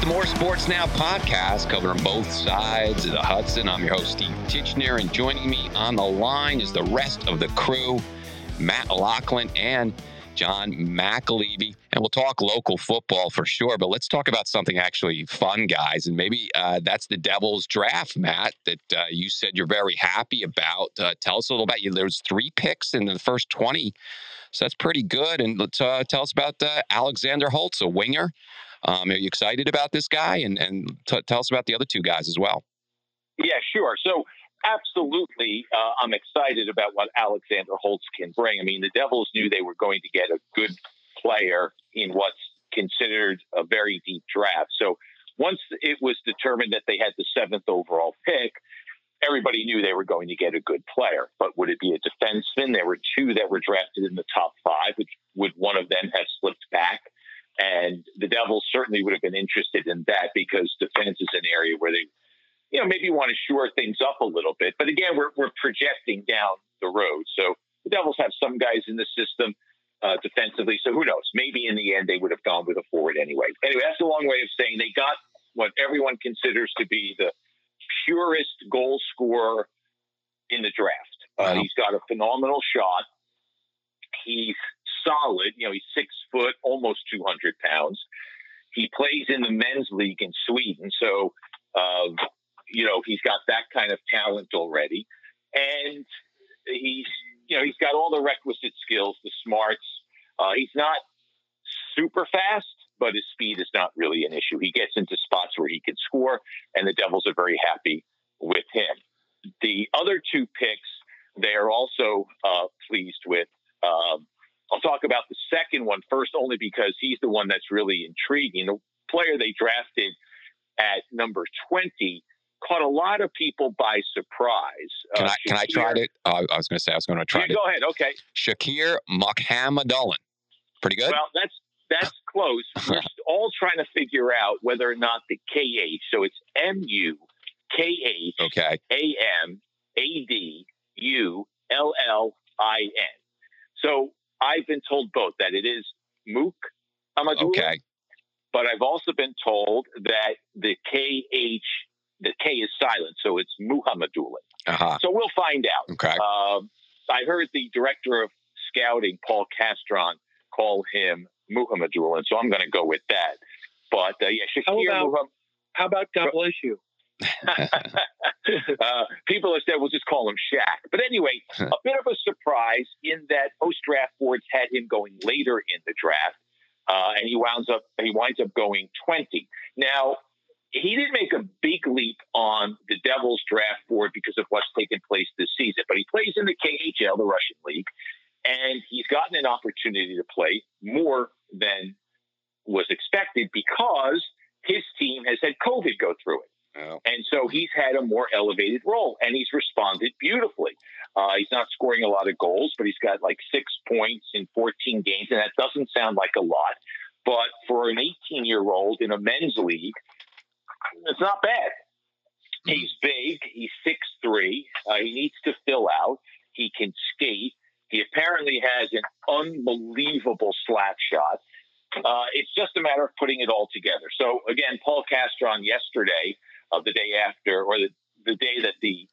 the More Sports Now podcast, covering both sides of the Hudson. I'm your host, Steve Titchener, and joining me on the line is the rest of the crew, Matt Loughlin and John McAlevey. And we'll talk local football for sure, but let's talk about something actually fun, guys. And maybe uh, that's the Devils draft, Matt, that uh, you said you're very happy about. Uh, tell us a little about you. There's three picks in the first 20, so that's pretty good. And let's uh, tell us about uh, Alexander Holtz, a winger. Um, are you excited about this guy? And, and t- tell us about the other two guys as well. Yeah, sure. So, absolutely, uh, I'm excited about what Alexander Holtz can bring. I mean, the Devils knew they were going to get a good player in what's considered a very deep draft. So, once it was determined that they had the seventh overall pick, everybody knew they were going to get a good player. But would it be a defenseman? There were two that were drafted in the top five. Which would one of them have slipped back? And the Devils certainly would have been interested in that because defense is an area where they, you know, maybe want to shore things up a little bit. But again, we're, we're projecting down the road. So the Devils have some guys in the system uh, defensively. So who knows? Maybe in the end they would have gone with a forward anyway. Anyway, that's a long way of saying they got what everyone considers to be the purest goal scorer in the draft. Uh, wow. He's got a phenomenal shot. He's solid. You know, he's six foot, almost 200 pounds. He plays in the men's league in Sweden. So, uh, you know, he's got that kind of talent already. And he's, you know, he's got all the requisite skills, the smarts. Uh, he's not super fast, but his speed is not really an issue. He gets into spots where he can score, and the Devils are very happy with him. The other two picks, they are also uh, pleased with. Um, I'll talk about the second one first, only because he's the one that's really intriguing. The player they drafted at number 20 caught a lot of people by surprise. Can uh, I can I try it? Uh, I was going to say I was going to try it. Go ahead. Okay. Shakir Mukhamadullin. Pretty good. Well, that's that's close. We're all trying to figure out whether or not the KH. So it's M U K H okay. A M A D U L L I N. So I've been told both that it is Mook Amadou. Okay. But I've also been told that the KH, the K is silent, so it's Muhammadulin. Uh-huh. So we'll find out. Okay. Uh, I heard the director of scouting, Paul Castron, call him Muhammadulin, so I'm going to go with that. But uh, yeah, Shakir how about, Muhammad, how about double issue? uh, people have said we'll just call him Shaq. But anyway, a bit of a surprise in that post draft boards had him going later in the draft, uh, and he winds up he winds up going 20. Now he didn't make a big leap on the Devils draft board because of what's taken place this season, but he plays in the KHL, the Russian league, and he's gotten an opportunity to play more than was expected because his team has had COVID go through it. Oh. And so he's had a more elevated role and he's responded beautifully. Uh, he's not scoring a lot of goals, but he's got like six points in 14 games. And that doesn't sound like a lot. But for an 18 year old in a men's league, it's not bad. Hmm. He's big. He's 6'3. Uh, he needs to fill out. He can skate. He apparently has an unbelievable slap shot. Uh, it's just a matter of putting it all together. So, again, Paul Castron yesterday of the day after, or the, the day that the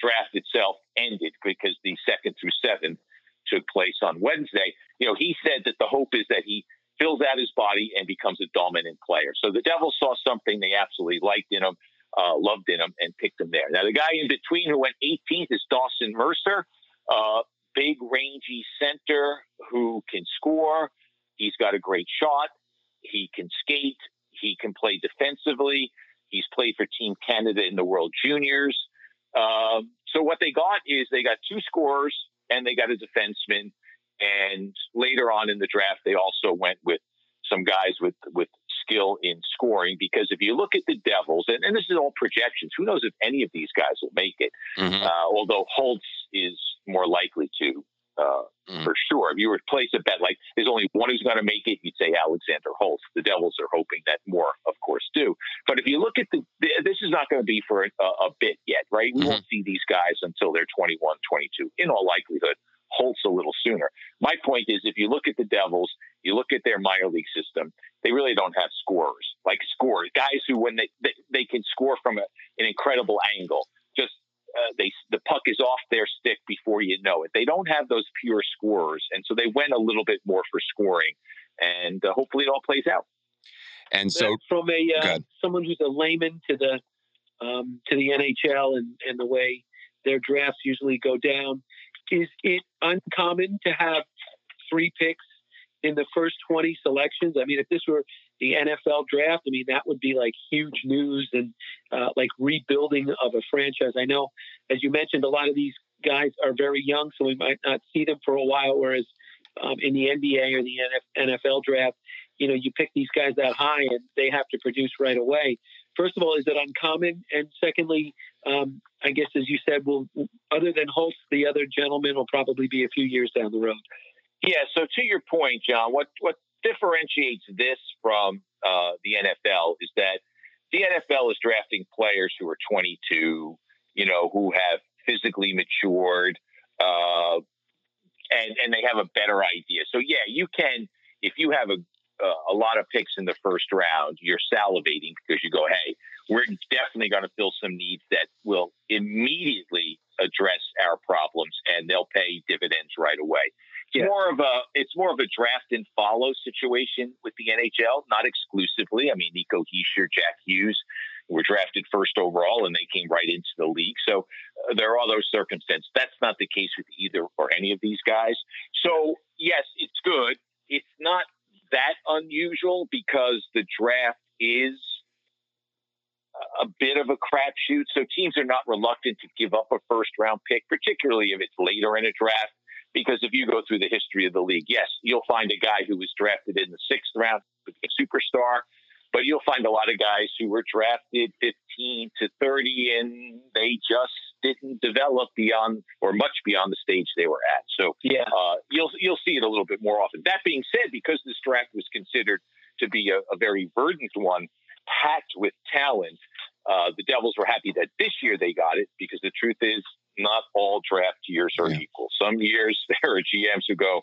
draft itself ended, because the second through seventh took place on Wednesday. You know, he said that the hope is that he fills out his body and becomes a dominant player. So the Devils saw something they absolutely liked in him, uh, loved in him, and picked him there. Now, the guy in between who went 18th is Dawson Mercer, uh, big, rangy center who can score. He's got a great shot. He can skate. He can play defensively. He's played for Team Canada in the World Juniors. Um, so what they got is they got two scorers and they got a defenseman. And later on in the draft, they also went with some guys with with skill in scoring. Because if you look at the Devils, and, and this is all projections, who knows if any of these guys will make it? Mm-hmm. Uh, although Holtz is more likely to uh, mm. for sure. If you were to place a bet like there's only one who's going to make it, you'd say Alexander Holtz. The Devils are hoping that more, of course, do. But if you look at the, this is not going to be for a, a bit yet, right? We mm-hmm. won't see these guys until they're 21, 22, in all likelihood. Holtz a little sooner. My point is, if you look at the Devils, you look at their minor league system, they really don't have scorers like scorers, guys who when they they, they can score from a, an incredible angle. Just uh, they the puck is off their stick before you know it. They don't have those pure scorers, and so they went a little bit more for scoring, and uh, hopefully it all plays out. And so, from a uh, someone who's a layman to the um, to the NHL and, and the way their drafts usually go down, is it uncommon to have three picks in the first 20 selections? I mean, if this were the NFL draft, I mean, that would be like huge news and uh, like rebuilding of a franchise. I know, as you mentioned, a lot of these guys are very young, so we might not see them for a while. Whereas um, in the NBA or the NFL draft, you know, you pick these guys that high and they have to produce right away. First of all, is it uncommon? And secondly, um, I guess as you said, well, other than Holtz, the other gentleman will probably be a few years down the road. Yeah. So to your point, John, what what differentiates this from uh, the NFL is that the NFL is drafting players who are 22, you know, who have physically matured, uh, and and they have a better idea. So yeah, you can if you have a uh, a lot of picks in the first round, you're salivating because you go, hey, we're definitely going to fill some needs that will immediately address our problems and they'll pay dividends right away. It's yeah. more of a it's more of a draft and follow situation with the NHL, not exclusively. I mean, Nico Hischier, Jack Hughes were drafted first overall and they came right into the league. So uh, there are all those circumstances. That's not the case with either or any of these guys. So yes, it's good. It's not that unusual because the draft is a bit of a crapshoot. So teams are not reluctant to give up a first round pick, particularly if it's later in a draft. Because if you go through the history of the league, yes, you'll find a guy who was drafted in the sixth round, a superstar, but you'll find a lot of guys who were drafted 15 to 30 and they just didn't develop beyond or much beyond the stage they were at. So yeah, uh, you'll you'll see it a little bit more often. That being said, because this draft was considered to be a, a very verdant one, packed with talent, uh, the Devils were happy that this year they got it because the truth is not all draft years are yeah. equal. Some years there are GMs who go,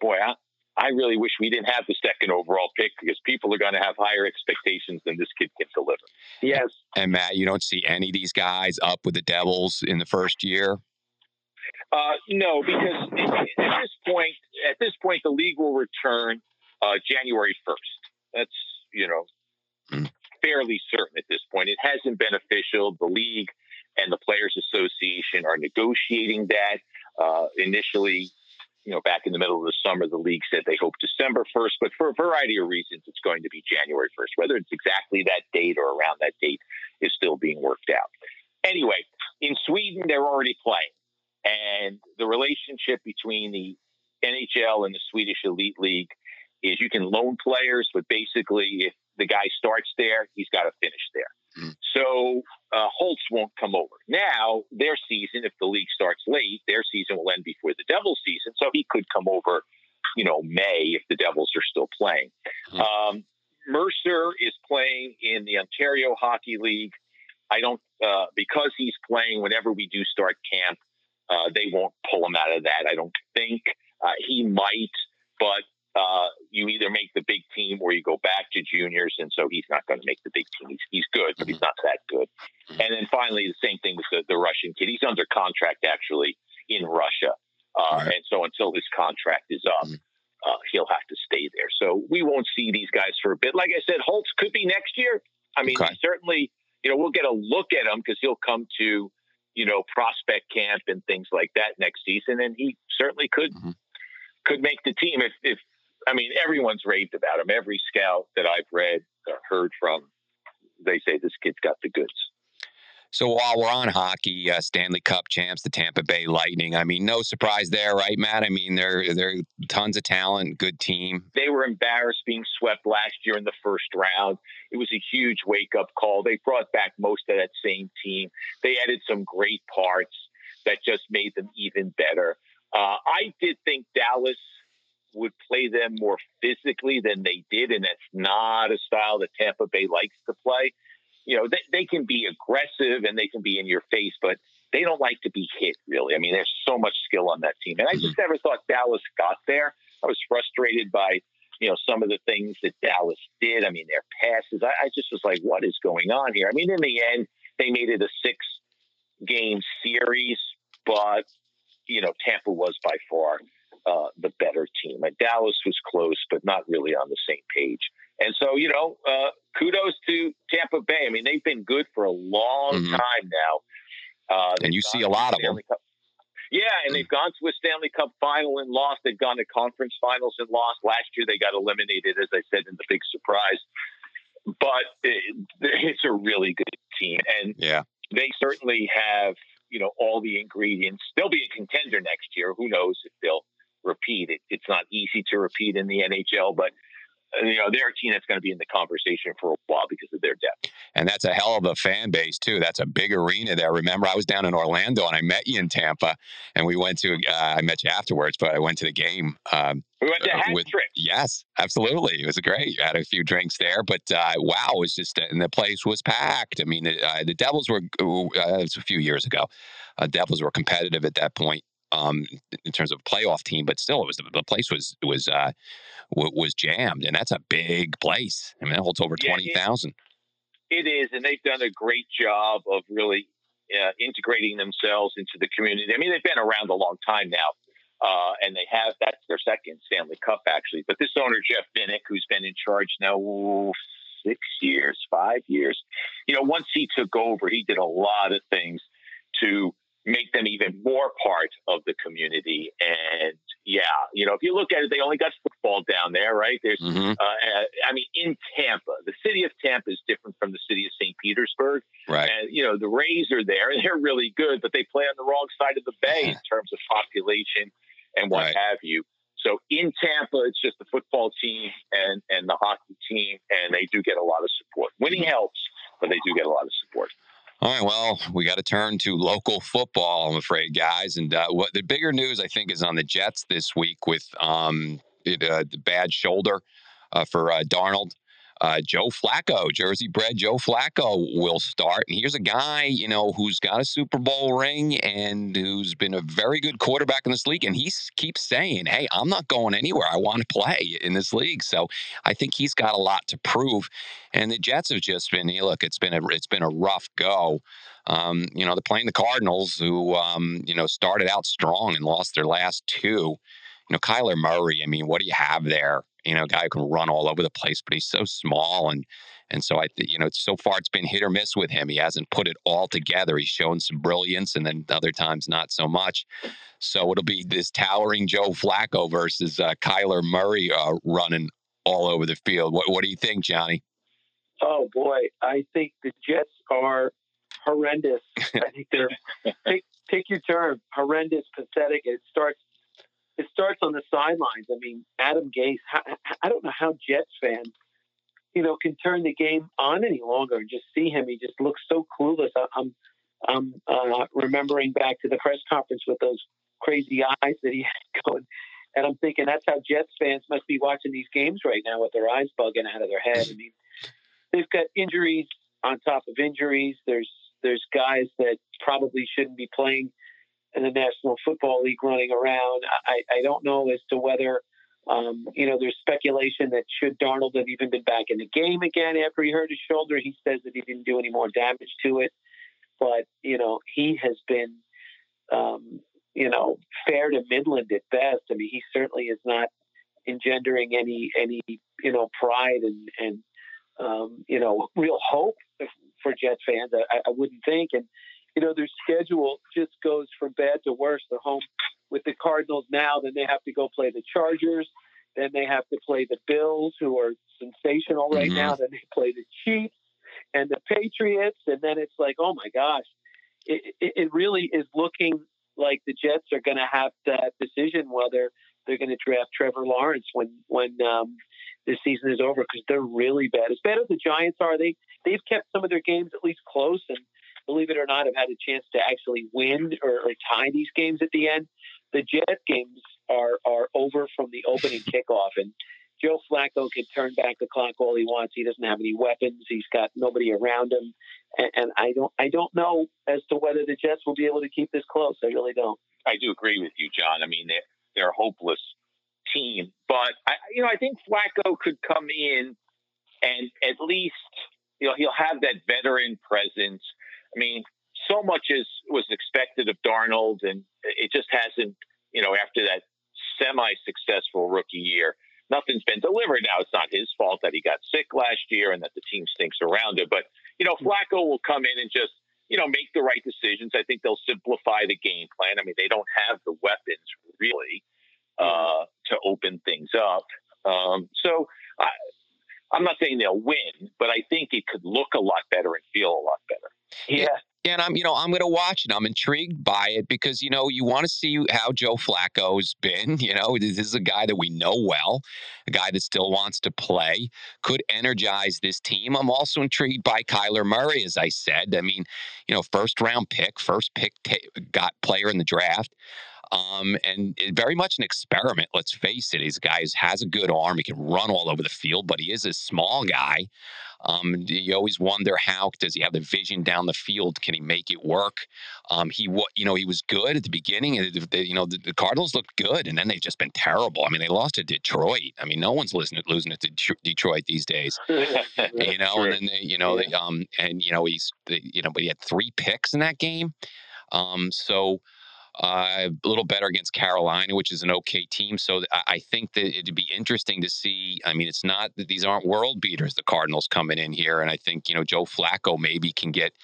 boy, I, I really wish we didn't have the second overall pick because people are going to have higher expectations than this kid can deliver. Yes. And Matt, you don't see any of these guys up with the Devils in the first year. Uh, no, because at this point, at this point, the league will return uh, January first. That's you know mm. fairly certain at this point. It hasn't been official. The league and the Players Association are negotiating that. Uh, initially, you know, back in the middle of the summer, the league said they hope December 1st, but for a variety of reasons, it's going to be January 1st. Whether it's exactly that date or around that date is still being worked out. Anyway, in Sweden, they're already playing. And the relationship between the NHL and the Swedish Elite League is you can loan players, but basically, if the guy starts there, he's got to finish there. Mm. So uh, Holtz won't come over. Now, their season, if the league starts late, their season will end before the Devils season. So he could come over, you know, May if the Devils are still playing. Mm. Um, Mercer is playing in the Ontario Hockey League. I don't, uh, because he's playing whenever we do start camp, uh, they won't pull him out of that. I don't think uh, he might, but uh, you either make the big team or you go back to juniors. And so he's not going to make the big team. He's, he's good, but he's mm-hmm. not that good. Mm-hmm. And then finally, the same thing with the, the Russian kid. He's under contract actually in Russia. Uh, right. And so until his contract is up, mm-hmm. uh, he'll have to stay there. So we won't see these guys for a bit. Like I said, Holtz could be next year. I mean, okay. certainly, you know, we'll get a look at him because he'll come to, you know, prospect camp and things like that next season. And he certainly could. Mm-hmm could make the team if, if I mean, everyone's raved about him. Every scout that I've read or heard from, they say this kid's got the goods. So while we're on hockey, uh, Stanley Cup champs, the Tampa Bay Lightning. I mean, no surprise there, right, Matt? I mean, they're they're tons of talent, good team. They were embarrassed being swept last year in the first round. It was a huge wake up call. They brought back most of that same team. They added some great parts that just made them even better. Uh, I did think Dallas would play them more physically than they did, and that's not a style that Tampa Bay likes to play. You know, they, they can be aggressive and they can be in your face, but they don't like to be hit, really. I mean, there's so much skill on that team. And I just mm-hmm. never thought Dallas got there. I was frustrated by, you know, some of the things that Dallas did. I mean, their passes. I, I just was like, what is going on here? I mean, in the end, they made it a six game series, but you know, Tampa was by far uh, the better team. And Dallas was close, but not really on the same page. And so, you know, uh, kudos to Tampa Bay. I mean, they've been good for a long mm-hmm. time now. Uh, and you see a lot of them. Cup. Yeah, and they've gone to a Stanley Cup final and lost. They've gone to conference finals and lost. Last year, they got eliminated, as I said, in the big surprise. But it, it's a really good team, and yeah, they certainly have you know all the ingredients. They'll be a contender next year. Who knows if they'll repeat it? It's not easy to repeat in the NHL, but uh, you know they're a team that's going to be in the conversation for a while because of their depth. And that's a hell of a fan base too. That's a big arena there. Remember, I was down in Orlando and I met you in Tampa, and we went to. Uh, I met you afterwards, but I went to the game. Um, we went to uh, with. Yes, absolutely. It was great. I had a few drinks there, but uh, wow, it was just and the place was packed. I mean, uh, the Devils were. Uh, it was a few years ago. Uh, Devils were competitive at that point um, in terms of playoff team, but still, it was the place was was uh, was jammed, and that's a big place. I mean, it holds over yeah, twenty thousand. It is, and they've done a great job of really uh, integrating themselves into the community. I mean, they've been around a long time now, uh, and they have that's their second Stanley Cup actually. But this owner Jeff Vinik, who's been in charge now six years, five years, you know, once he took over, he did a lot of things to make them even more part of the community. And yeah, you know, if you look at it, they only got football down there, right? There's, mm-hmm. uh, I mean, in Tampa, the city of Tampa is different from the city of St. Petersburg. Right. And, you know, the Rays are there and they're really good, but they play on the wrong side of the bay in terms of population and what right. have you. So in Tampa, it's just the football team and, and the hockey team, and they do get a lot of support. Winning helps, but they do get a lot of support. All right, well, we got to turn to local football, I'm afraid, guys. And uh, what the bigger news, I think, is on the Jets this week with um, it, uh, the bad shoulder uh, for uh, Darnold. Uh, Joe Flacco, Jersey bred Joe Flacco will start. And here's a guy, you know, who's got a Super Bowl ring and who's been a very good quarterback in this league. And he keeps saying, hey, I'm not going anywhere. I want to play in this league. So I think he's got a lot to prove. And the Jets have just been, look, it's been a, it's been a rough go. Um, you know, they're playing the Cardinals, who, um, you know, started out strong and lost their last two. You know, Kyler Murray, I mean, what do you have there? You know, guy who can run all over the place, but he's so small and and so I you know, so far it's been hit or miss with him. He hasn't put it all together. He's shown some brilliance and then other times not so much. So it'll be this towering Joe Flacco versus uh, Kyler Murray uh, running all over the field. What what do you think, Johnny? Oh boy, I think the Jets are horrendous. I think they're take take your term, horrendous, pathetic. It starts it starts on the sidelines. I mean, Adam Gase. I don't know how Jets fans, you know, can turn the game on any longer and just see him. He just looks so clueless. I'm, I'm uh, remembering back to the press conference with those crazy eyes that he had going, and I'm thinking that's how Jets fans must be watching these games right now with their eyes bugging out of their head. I mean, they've got injuries on top of injuries. There's there's guys that probably shouldn't be playing in the National Football League running around. I, I don't know as to whether, um, you know, there's speculation that should Darnold have even been back in the game again after he hurt his shoulder. He says that he didn't do any more damage to it. But, you know, he has been, um, you know, fair to Midland at best. I mean, he certainly is not engendering any, any, you know, pride and, and, um, you know, real hope for Jets fans. I, I wouldn't think. And, you know, their schedule just goes from bad to worse. They're home with the Cardinals now, then they have to go play the Chargers, then they have to play the Bills, who are sensational right mm-hmm. now, then they play the Chiefs and the Patriots, and then it's like, oh my gosh, it, it, it really is looking like the Jets are going to have that decision whether they're going to draft Trevor Lawrence when when um, this season is over because they're really bad. As bad as the Giants are, they they've kept some of their games at least close and believe it or not, have had a chance to actually win or, or tie these games at the end. The Jet games are are over from the opening kickoff, and Joe Flacco can turn back the clock all he wants. He doesn't have any weapons. He's got nobody around him, and, and I don't I don't know as to whether the Jets will be able to keep this close. I really don't. I do agree with you, John. I mean, they're, they're a hopeless team. But I, you know, I think Flacco could come in and at least you know he'll have that veteran presence. I mean, so much as was expected of Darnold, and it just hasn't. You know, after that semi-successful rookie year, nothing's been delivered. Now it's not his fault that he got sick last year and that the team stinks around it. But you know, Flacco will come in and just you know make the right decisions. I think they'll simplify the game plan. I mean, they don't have the weapons really uh, to open things up. Um, so I, I'm not saying they'll win, but I think it could look a lot better and feel a lot better. Yeah. And I'm, you know, I'm going to watch it. I'm intrigued by it because, you know, you want to see how Joe Flacco's been. You know, this is a guy that we know well, a guy that still wants to play, could energize this team. I'm also intrigued by Kyler Murray, as I said. I mean, you know, first round pick, first pick t- got player in the draft. Um, and very much an experiment. Let's face it. He's a guy who has a good arm. He can run all over the field, but he is a small guy. Um, you always wonder how does he have the vision down the field? Can he make it work? Um, he, you know, he was good at the beginning. You know, the, Cardinals looked good, and then they've just been terrible. I mean, they lost to Detroit. I mean, no one's losing it, losing to Detroit these days. you know, true. and then they, you know, yeah. they, um, and you know, he's, they, you know, but he had three picks in that game. Um, so uh, a little better against Carolina, which is an okay team. So I think that it'd be interesting to see. I mean, it's not that these aren't world beaters, the Cardinals coming in here, and I think you know Joe Flacco maybe can get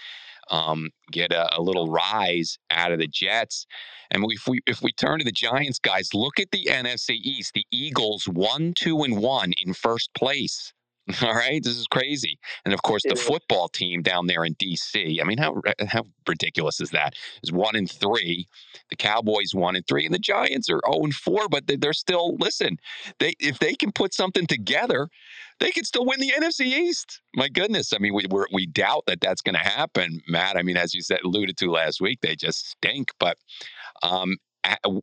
um, get a, a, little rise out of the Jets. And if we if we turn to the Giants, guys, look at the NFC East. The Eagles one, two, and one in first place. All right, this is crazy. And of course, the football team down there in D.C. I mean, how how ridiculous is that? Is one and three, the Cowboys one and three, and the Giants are zero oh and four. But they're still listen. They if they can put something together, they can still win the NFC East. My goodness, I mean, we we we doubt that that's going to happen, Matt. I mean, as you said, alluded to last week, they just stink. But um,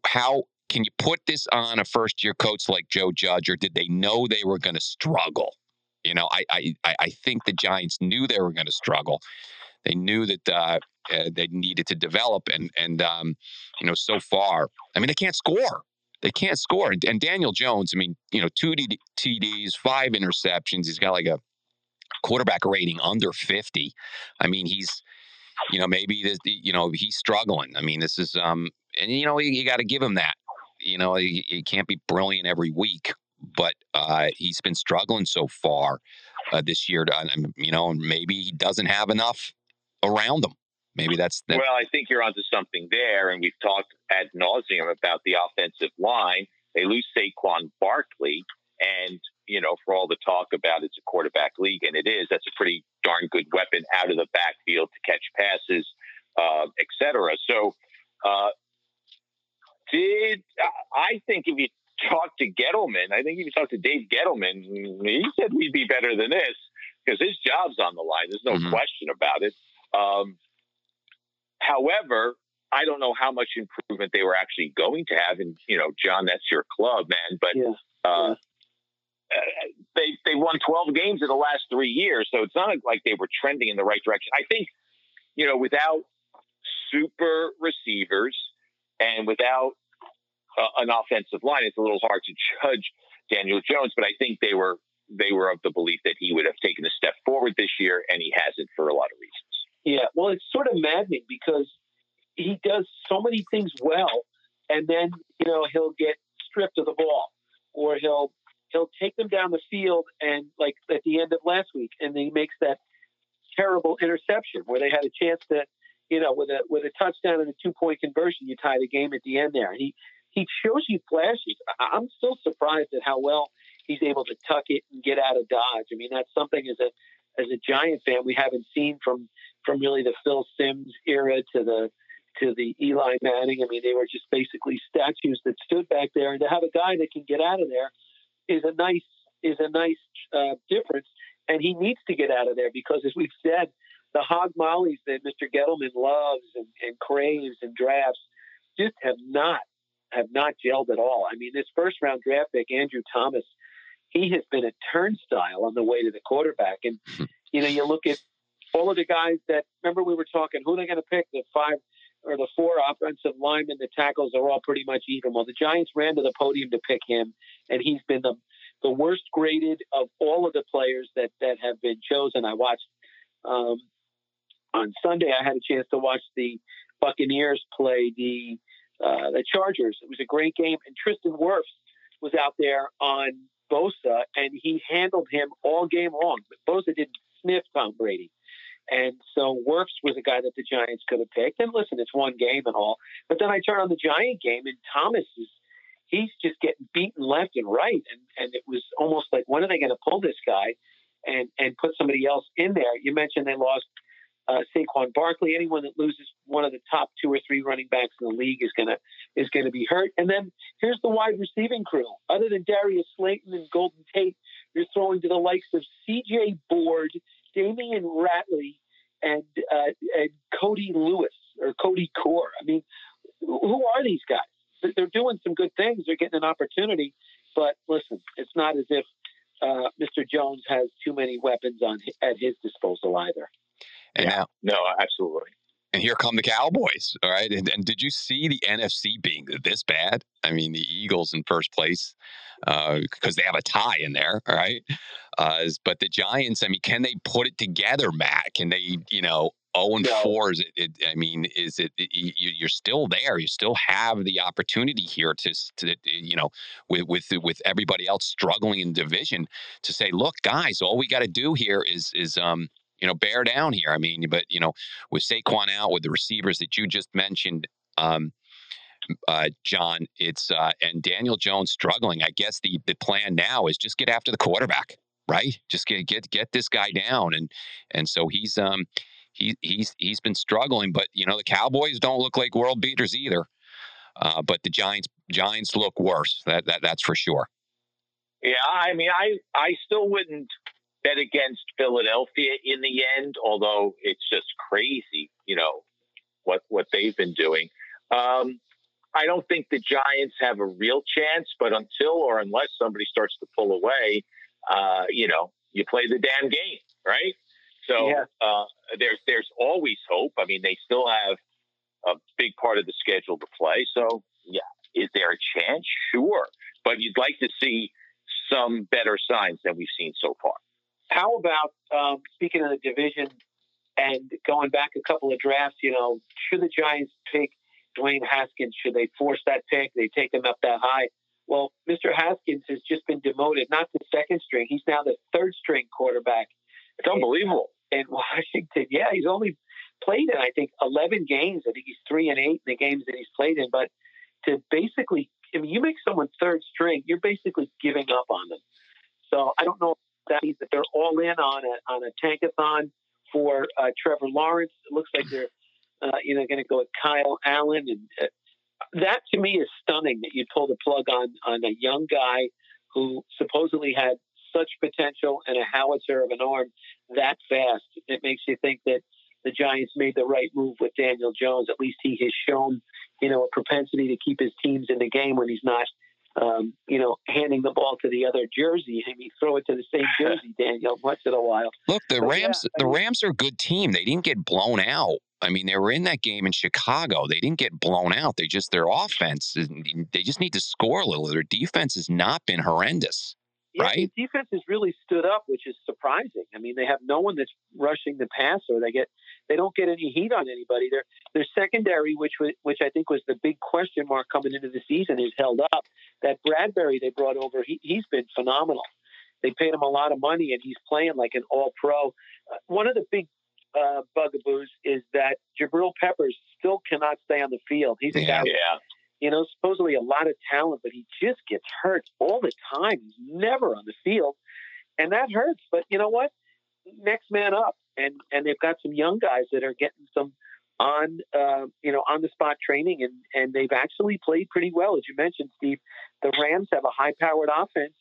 how can you put this on a first year coach like Joe Judge, or did they know they were going to struggle? You know, I, I, I think the Giants knew they were going to struggle. They knew that uh, uh, they needed to develop, and and um, you know, so far, I mean, they can't score. They can't score. And, and Daniel Jones, I mean, you know, two TDs, five interceptions. He's got like a quarterback rating under fifty. I mean, he's you know maybe this, you know he's struggling. I mean, this is um, and you know you, you got to give him that. You know, he, he can't be brilliant every week, but uh, he's been struggling so far uh, this year. To, you know, maybe he doesn't have enough around him. Maybe that's, that's well. I think you're onto something there, and we've talked ad nauseum about the offensive line. They lose Saquon Barkley, and you know, for all the talk about it's a quarterback league, and it is. That's a pretty darn good weapon out of the backfield to catch passes, uh, etc. So, uh, did I think if you talked to Gettleman, I think if you talked to Dave Gettleman, he said we'd be better than this because his job's on the line. There's no mm-hmm. question about it. Um, however, I don't know how much improvement they were actually going to have. And you know, John, that's your club, man. But yeah. Uh, yeah. Uh, they they won 12 games in the last three years, so it's not like they were trending in the right direction. I think, you know, without super receivers and without uh, an offensive line, it's a little hard to judge Daniel Jones. But I think they were they were of the belief that he would have taken a step forward this year, and he hasn't for a lot of reasons. Yeah, well, it's sort of maddening because he does so many things well, and then you know he'll get stripped of the ball, or he'll he'll take them down the field, and like at the end of last week, and he makes that terrible interception where they had a chance to, you know, with a with a touchdown and a two point conversion, you tie the game at the end there. And he he shows you flashes. I'm still surprised at how well he's able to tuck it and get out of dodge. I mean, that's something as a as a Giant fan we haven't seen from from really the Phil Simms era to the to the Eli Manning. I mean, they were just basically statues that stood back there, and to have a guy that can get out of there is a nice is a nice uh, difference. And he needs to get out of there because, as we've said, the hog mollies that Mr. Gettleman loves and, and craves and drafts just have not have not gelled at all. I mean, this first round draft pick, Andrew Thomas, he has been a turnstile on the way to the quarterback. And, you know, you look at all of the guys that, remember we were talking, who are they going to pick? The five, or the four offensive linemen, the tackles are all pretty much even. Well, the Giants ran to the podium to pick him, and he's been the the worst graded of all of the players that that have been chosen. I watched um, on Sunday. I had a chance to watch the Buccaneers play the uh, the Chargers. It was a great game, and Tristan Wirfs was out there on Bosa, and he handled him all game long. But Bosa didn't sniff Tom Brady. And so Wirfs was a guy that the Giants could have picked. And listen, it's one game and all. But then I turn on the Giant game, and Thomas is he's just getting beaten left and right. And and it was almost like when are they going to pull this guy and and put somebody else in there? You mentioned they lost uh, Saquon Barkley. Anyone that loses one of the top two or three running backs in the league is gonna is gonna be hurt. And then here's the wide receiving crew. Other than Darius Slayton and Golden Tate, you're throwing to the likes of C.J. Board Damion Ratley and, uh, and Cody Lewis or Cody Core. I mean, who are these guys? They're doing some good things. They're getting an opportunity. But listen, it's not as if uh, Mr. Jones has too many weapons on at his disposal either. And yeah. now, no, absolutely. And here come the Cowboys. All right. And, and, did you see the NFC being this bad? I mean, the Eagles in first place because uh, they have a tie in there. All right. Uh, but the Giants, I mean, can they put it together, Matt? Can they, you know, 0 and 4 is it, it, I mean, is it, you, are still there. You still have the opportunity here to, to you know, with, with, with everybody else struggling in division to say, look, guys, all we got to do here is, is, um, you know, bear down here. I mean, but, you know, with Saquon out, with the receivers that you just mentioned, um, uh, John, it's, uh, and Daniel Jones struggling. I guess the, the plan now is just get after the quarterback right? Just get get get this guy down, and and so he's um he he's he's been struggling, but you know the Cowboys don't look like world beaters either. Uh, but the Giants Giants look worse. That that that's for sure. Yeah, I mean, I I still wouldn't bet against Philadelphia in the end, although it's just crazy, you know, what what they've been doing. Um, I don't think the Giants have a real chance, but until or unless somebody starts to pull away, uh, you know, you play the damn game, right? So yeah. uh, there's there's always hope. I mean, they still have a big part of the schedule to play. So yeah, is there a chance? Sure, but you'd like to see some better signs than we've seen so far. How about um, speaking of the division and going back a couple of drafts? You know, should the Giants pick Dwayne Haskins? Should they force that pick? They take him up that high. Well, Mr. Haskins has just been demoted, not the second string. He's now the third string quarterback. It's unbelievable. In Washington, yeah, he's only played in I think 11 games. I think he's three and eight in the games that he's played in. But to basically, I mean, you make someone third string, you're basically giving up on them. So I don't know if that means that they're all in on a on a tankathon for uh, Trevor Lawrence. It looks like they're uh, you know going to go with Kyle Allen and uh, that to me is stunning that you pull the plug on on a young guy who supposedly had such potential and a howitzer of an arm that fast. It makes you think that the Giants made the right move with Daniel Jones. At least he has shown, you know, a propensity to keep his teams in the game when he's not, um, you know, handing the ball to the other jersey. I mean, throw it to the same jersey, Daniel, once in a while. Look, the Rams, yeah, the Rams are a good team. They didn't get blown out. I mean, they were in that game in Chicago. They didn't get blown out. They just their offense. They just need to score a little. Their defense has not been horrendous. Yeah, right? The defense has really stood up, which is surprising. I mean, they have no one that's rushing the passer. They get they don't get any heat on anybody. Their their secondary, which was, which I think was the big question mark coming into the season, is held up. That Bradberry they brought over, he, he's been phenomenal. They paid him a lot of money, and he's playing like an All Pro. Uh, one of the big uh, bugaboos is that Jabril Peppers still cannot stay on the field. He's a yeah, guy, yeah. You know, supposedly a lot of talent, but he just gets hurt all the time. He's never on the field, and that hurts. But you know what? Next man up, and and they've got some young guys that are getting some on uh, you know on the spot training, and and they've actually played pretty well, as you mentioned, Steve. The Rams have a high powered offense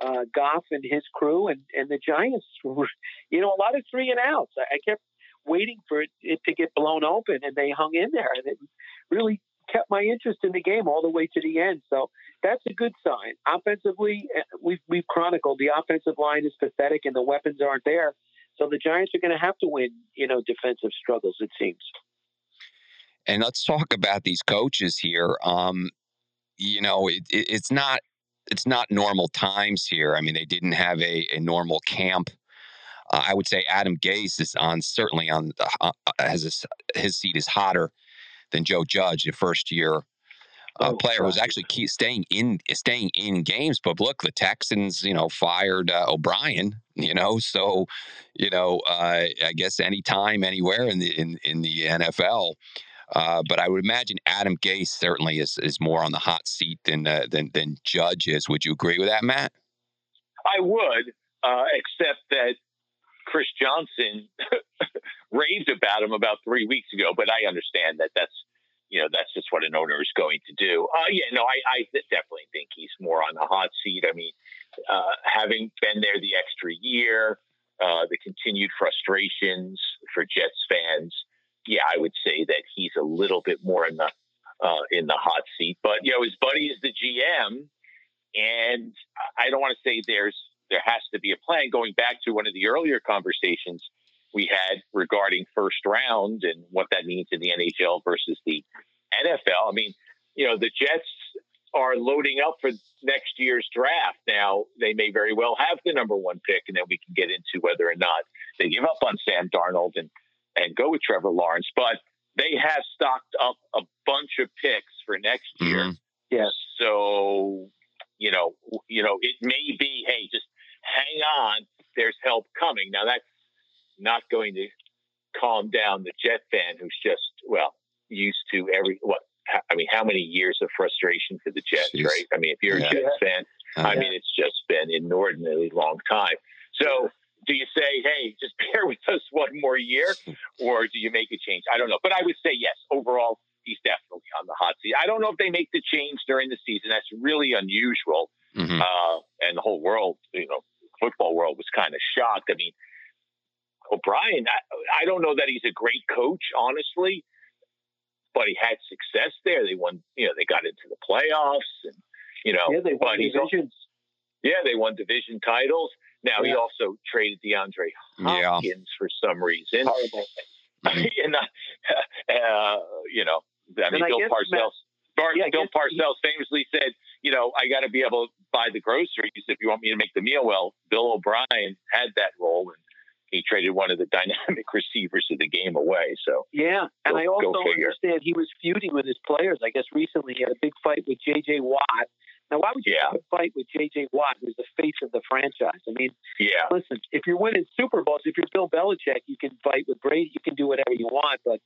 uh, Goff and his crew, and, and the Giants were, you know, a lot of three and outs. I, I kept waiting for it, it to get blown open, and they hung in there, and it really kept my interest in the game all the way to the end. So that's a good sign. Offensively, eh, we've we've chronicled the offensive line is pathetic, and the weapons aren't there. So the Giants are going to have to win, you know, defensive struggles. It seems. And let's talk about these coaches here. Um, you know, it, it, it's not it's not normal times here. I mean, they didn't have a, a normal camp. Uh, I would say Adam Gase is on certainly on uh, uh has a, his seat is hotter than Joe Judge, the first year uh, oh, player who's actually keep staying in staying in games. But look, the Texans, you know, fired uh, O'Brien. You know, so you know, uh, I guess anytime, anywhere in the in in the NFL. Uh, but I would imagine Adam Gase certainly is is more on the hot seat than uh, than than Judge is. Would you agree with that, Matt? I would, uh, except that Chris Johnson raved about him about three weeks ago. But I understand that that's you know that's just what an owner is going to do. Uh, yeah, no, I, I definitely think he's more on the hot seat. I mean, uh, having been there the extra year, uh, the continued frustrations for Jets fans, yeah, I would say that he's a little bit more in the uh, in the hot seat. But you know, his buddy is the GM, and I don't want to say there's there has to be a plan. Going back to one of the earlier conversations we had regarding first round and what that means in the NHL versus the NFL. I mean, you know, the Jets are loading up for next year's draft. Now, they may very well have the number one pick, and then we can get into whether or not they give up on Sam Darnold and, and go with Trevor Lawrence. But they have stocked up a bunch of picks for next year. Mm-hmm. Yes. So, you know, you know, it may be, hey, just hang on. There's help coming. Now that's not going to calm down the Jet fan who's just well used to every what I mean, how many years of frustration for the Jets, Jeez. right? I mean, if you're yeah. a Jets fan, uh, I mean, it's just been inordinately long time. So, do you say, hey, just bear with us one more year, or do you make a change? I don't know, but I would say yes. Overall, he's definitely on the hot seat. I don't know if they make the change during the season. That's really unusual, mm-hmm. uh, and the whole world, you know, football world was kind of shocked. I mean, O'Brien, I, I don't know that he's a great coach, honestly, but he had success there. They won, you know, they got into the playoffs, and you know, yeah, they won divisions. yeah, they won division titles. Now yeah. he also traded DeAndre Hopkins yeah. for some reason. Horrible. and, uh, you know, I mean, Bill Parcells. Matt, yeah, Bill Parcells he, famously said, "You know, I got to be able to buy the groceries if you want me to make the meal." Well, Bill O'Brien had that role, and he traded one of the dynamic receivers of the game away. So yeah, and go, I also understand he was feuding with his players. I guess recently he had a big fight with J.J. Watt. Now, why would you yeah. have a fight with J.J. Watt, who's the face of the franchise? I mean, yeah. Listen, if you're winning Super Bowls, if you're Bill Belichick, you can fight with Brady. You can do whatever you want, but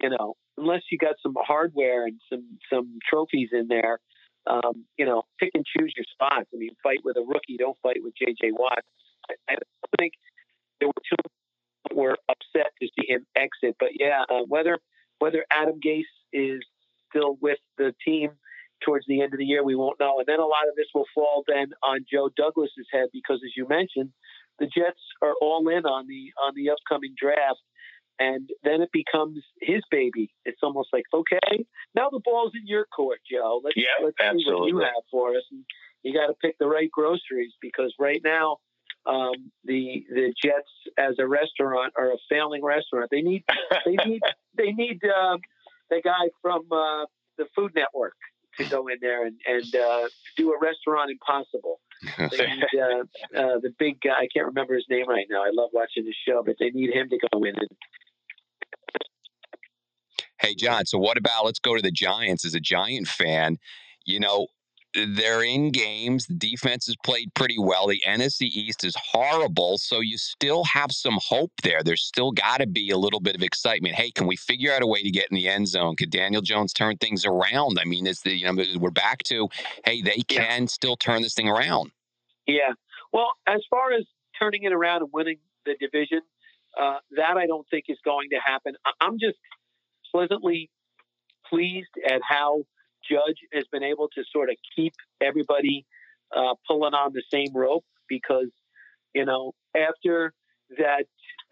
you know, unless you got some hardware and some some trophies in there, um, you know, pick and choose your spots. I mean, fight with a rookie, don't fight with J.J. Watt. I, I think there were two that were upset to see him exit. But yeah, uh, whether whether Adam Gase is still with the team towards the end of the year, we won't know. And then a lot of this will fall then on Joe Douglas's head because, as you mentioned, the Jets are all in on the on the upcoming draft. And then it becomes his baby. It's almost like, okay, now the ball's in your court, Joe. Let's, yep, let's see what you have for us. And you got to pick the right groceries because right now um, the the Jets as a restaurant are a failing restaurant. They need they need they need uh, the guy from uh, the Food Network to go in there and and uh, do a restaurant impossible. They need uh, uh, the big guy. I can't remember his name right now. I love watching the show, but they need him to go in and. Hey John, so what about let's go to the Giants as a Giant fan. You know, they're in games. The defense has played pretty well. The NFC East is horrible. So you still have some hope there. There's still got to be a little bit of excitement. Hey, can we figure out a way to get in the end zone? Could Daniel Jones turn things around? I mean, it's the you know we're back to hey, they can yeah. still turn this thing around. Yeah. Well, as far as turning it around and winning the division, uh, that I don't think is going to happen. I'm just pleasantly pleased at how Judge has been able to sort of keep everybody uh, pulling on the same rope because, you know, after that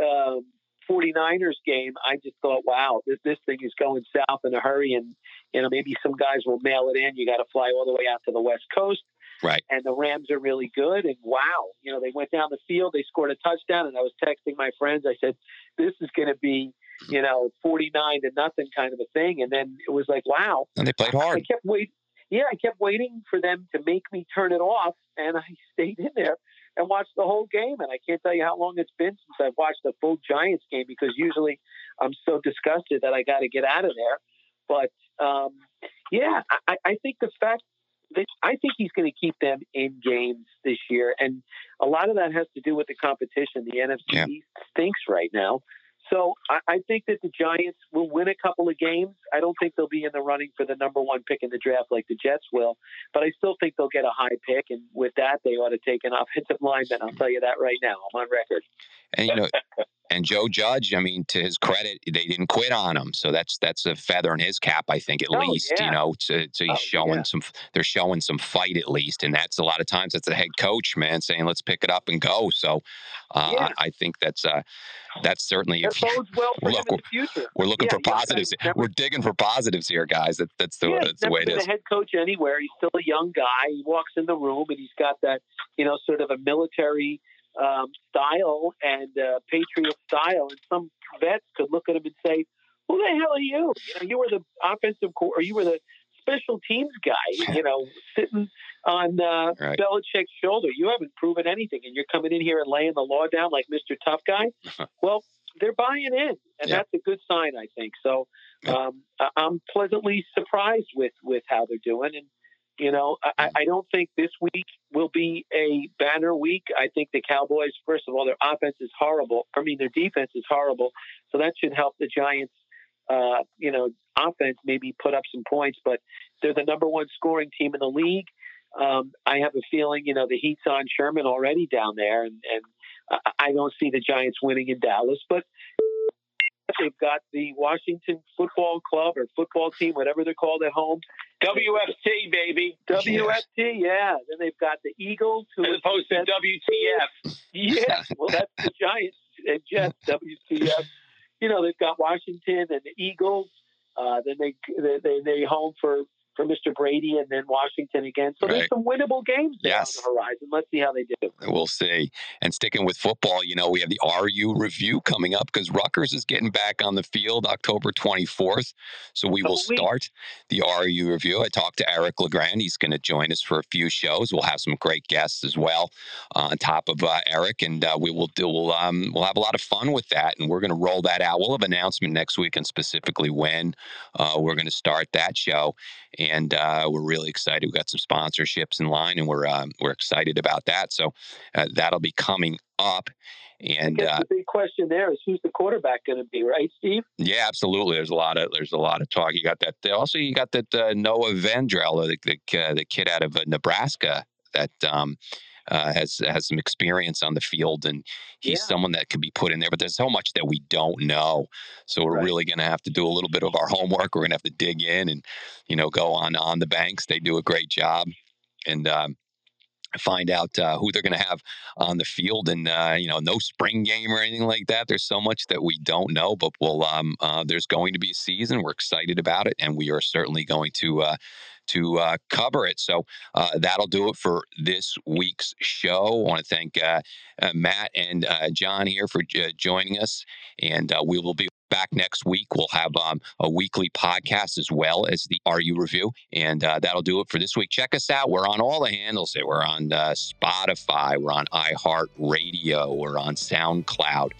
um, 49ers game, I just thought, wow, this, this thing is going south in a hurry. And, you know, maybe some guys will mail it in. You got to fly all the way out to the West Coast. Right. And the Rams are really good. And wow, you know, they went down the field, they scored a touchdown. And I was texting my friends. I said, this is going to be you know, 49 to nothing kind of a thing. And then it was like, wow. And they played hard. I kept waiting. Yeah, I kept waiting for them to make me turn it off, and I stayed in there and watched the whole game. And I can't tell you how long it's been since I've watched a full Giants game because usually I'm so disgusted that I got to get out of there. But um, yeah, I, I think the fact that I think he's going to keep them in games this year, and a lot of that has to do with the competition. The NFC yeah. stinks right now. So I, I think that the Giants will win a couple of games. I don't think they'll be in the running for the number one pick in the draft like the Jets will, but I still think they'll get a high pick. And with that, they ought to take an offensive lineman. I'll tell you that right now. I'm on record. And you know, and Joe Judge, I mean, to his credit, they didn't quit on him, so that's that's a feather in his cap, I think, at oh, least. Yeah. You know, so, so he's oh, showing yeah. some, they're showing some fight at least, and that's a lot of times that's the head coach, man, saying let's pick it up and go. So, uh, yeah. I, I, think that's uh, that's certainly that bodes well for look, in the future. We're looking for positives. We're digging for positives here, guys. That, that's the that's the way it is. The head coach anywhere. He's still a young guy. He walks in the room and he's got that, you know, sort of a military um, style and uh, patriot style, and some vets could look at him and say, "Who the hell are you? You know, you were the offensive core, or you were the special teams guy. You know, sitting on uh, right. Belichick's shoulder. You haven't proven anything, and you're coming in here and laying the law down like Mr. Tough Guy. well, they're buying in, and that's a good sign, I think. So um, I'm pleasantly surprised with with how they're doing, and you know, I, I don't think this week will be a banner week. I think the Cowboys, first of all, their offense is horrible. I mean, their defense is horrible. So that should help the Giants, uh, you know, offense maybe put up some points. But they're the number one scoring team in the league. Um, I have a feeling, you know, the heat's on Sherman already down there, and, and I don't see the Giants winning in Dallas. But They've got the Washington Football Club or football team, whatever they're called at home. WFT, baby. WFT, yeah. Then they've got the Eagles, who as opposed to WTF. Yeah, well, that's the Giants and Jets. WTF. You know, they've got Washington and the Eagles. Uh, then they they they home for for Mr. Brady and then Washington again. So right. there's some winnable games yes. on the horizon. Let's see how they do. We'll see. And sticking with football, you know, we have the RU review coming up because Rutgers is getting back on the field October 24th. So we will start the RU review. I talked to Eric LeGrand. He's going to join us for a few shows. We'll have some great guests as well uh, on top of uh, Eric, and uh, we will do. We'll um, we'll have a lot of fun with that, and we're going to roll that out. We'll have an announcement next week and specifically when uh, we're going to start that show and uh, we're really excited. We've got some sponsorships in line, and we're uh, we're excited about that. So uh, that'll be coming up. And uh, the big question there is who's the quarterback going to be, right, Steve? Yeah, absolutely. There's a lot of there's a lot of talk. You got that. Also, you got that uh, Noah Vedral, the the, uh, the kid out of Nebraska that. Um, uh, has has some experience on the field, and he's yeah. someone that could be put in there. But there's so much that we don't know, so we're right. really going to have to do a little bit of our homework. We're going to have to dig in and you know go on on the banks. They do a great job, and um, find out uh, who they're going to have on the field and uh, you know no spring game or anything like that there's so much that we don't know but we'll um, uh, there's going to be a season we're excited about it and we are certainly going to uh, to uh, cover it. So uh, that'll do it for this week's show. I want to thank uh, uh Matt and uh, John here for joining us, and we will be back next week. We'll have um, a weekly podcast as well as the RU review, and that'll do it for this week. Check us out. We're on all the handles. We're on Spotify. We're on iHeartRadio. We're on SoundCloud.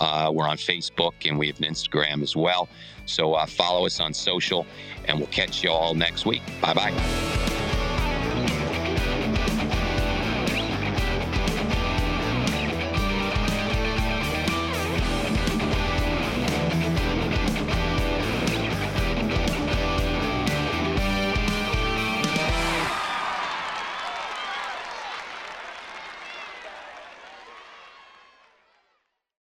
Uh, we're on Facebook and we have an Instagram as well. So uh, follow us on social, and we'll catch you all next week. Bye bye.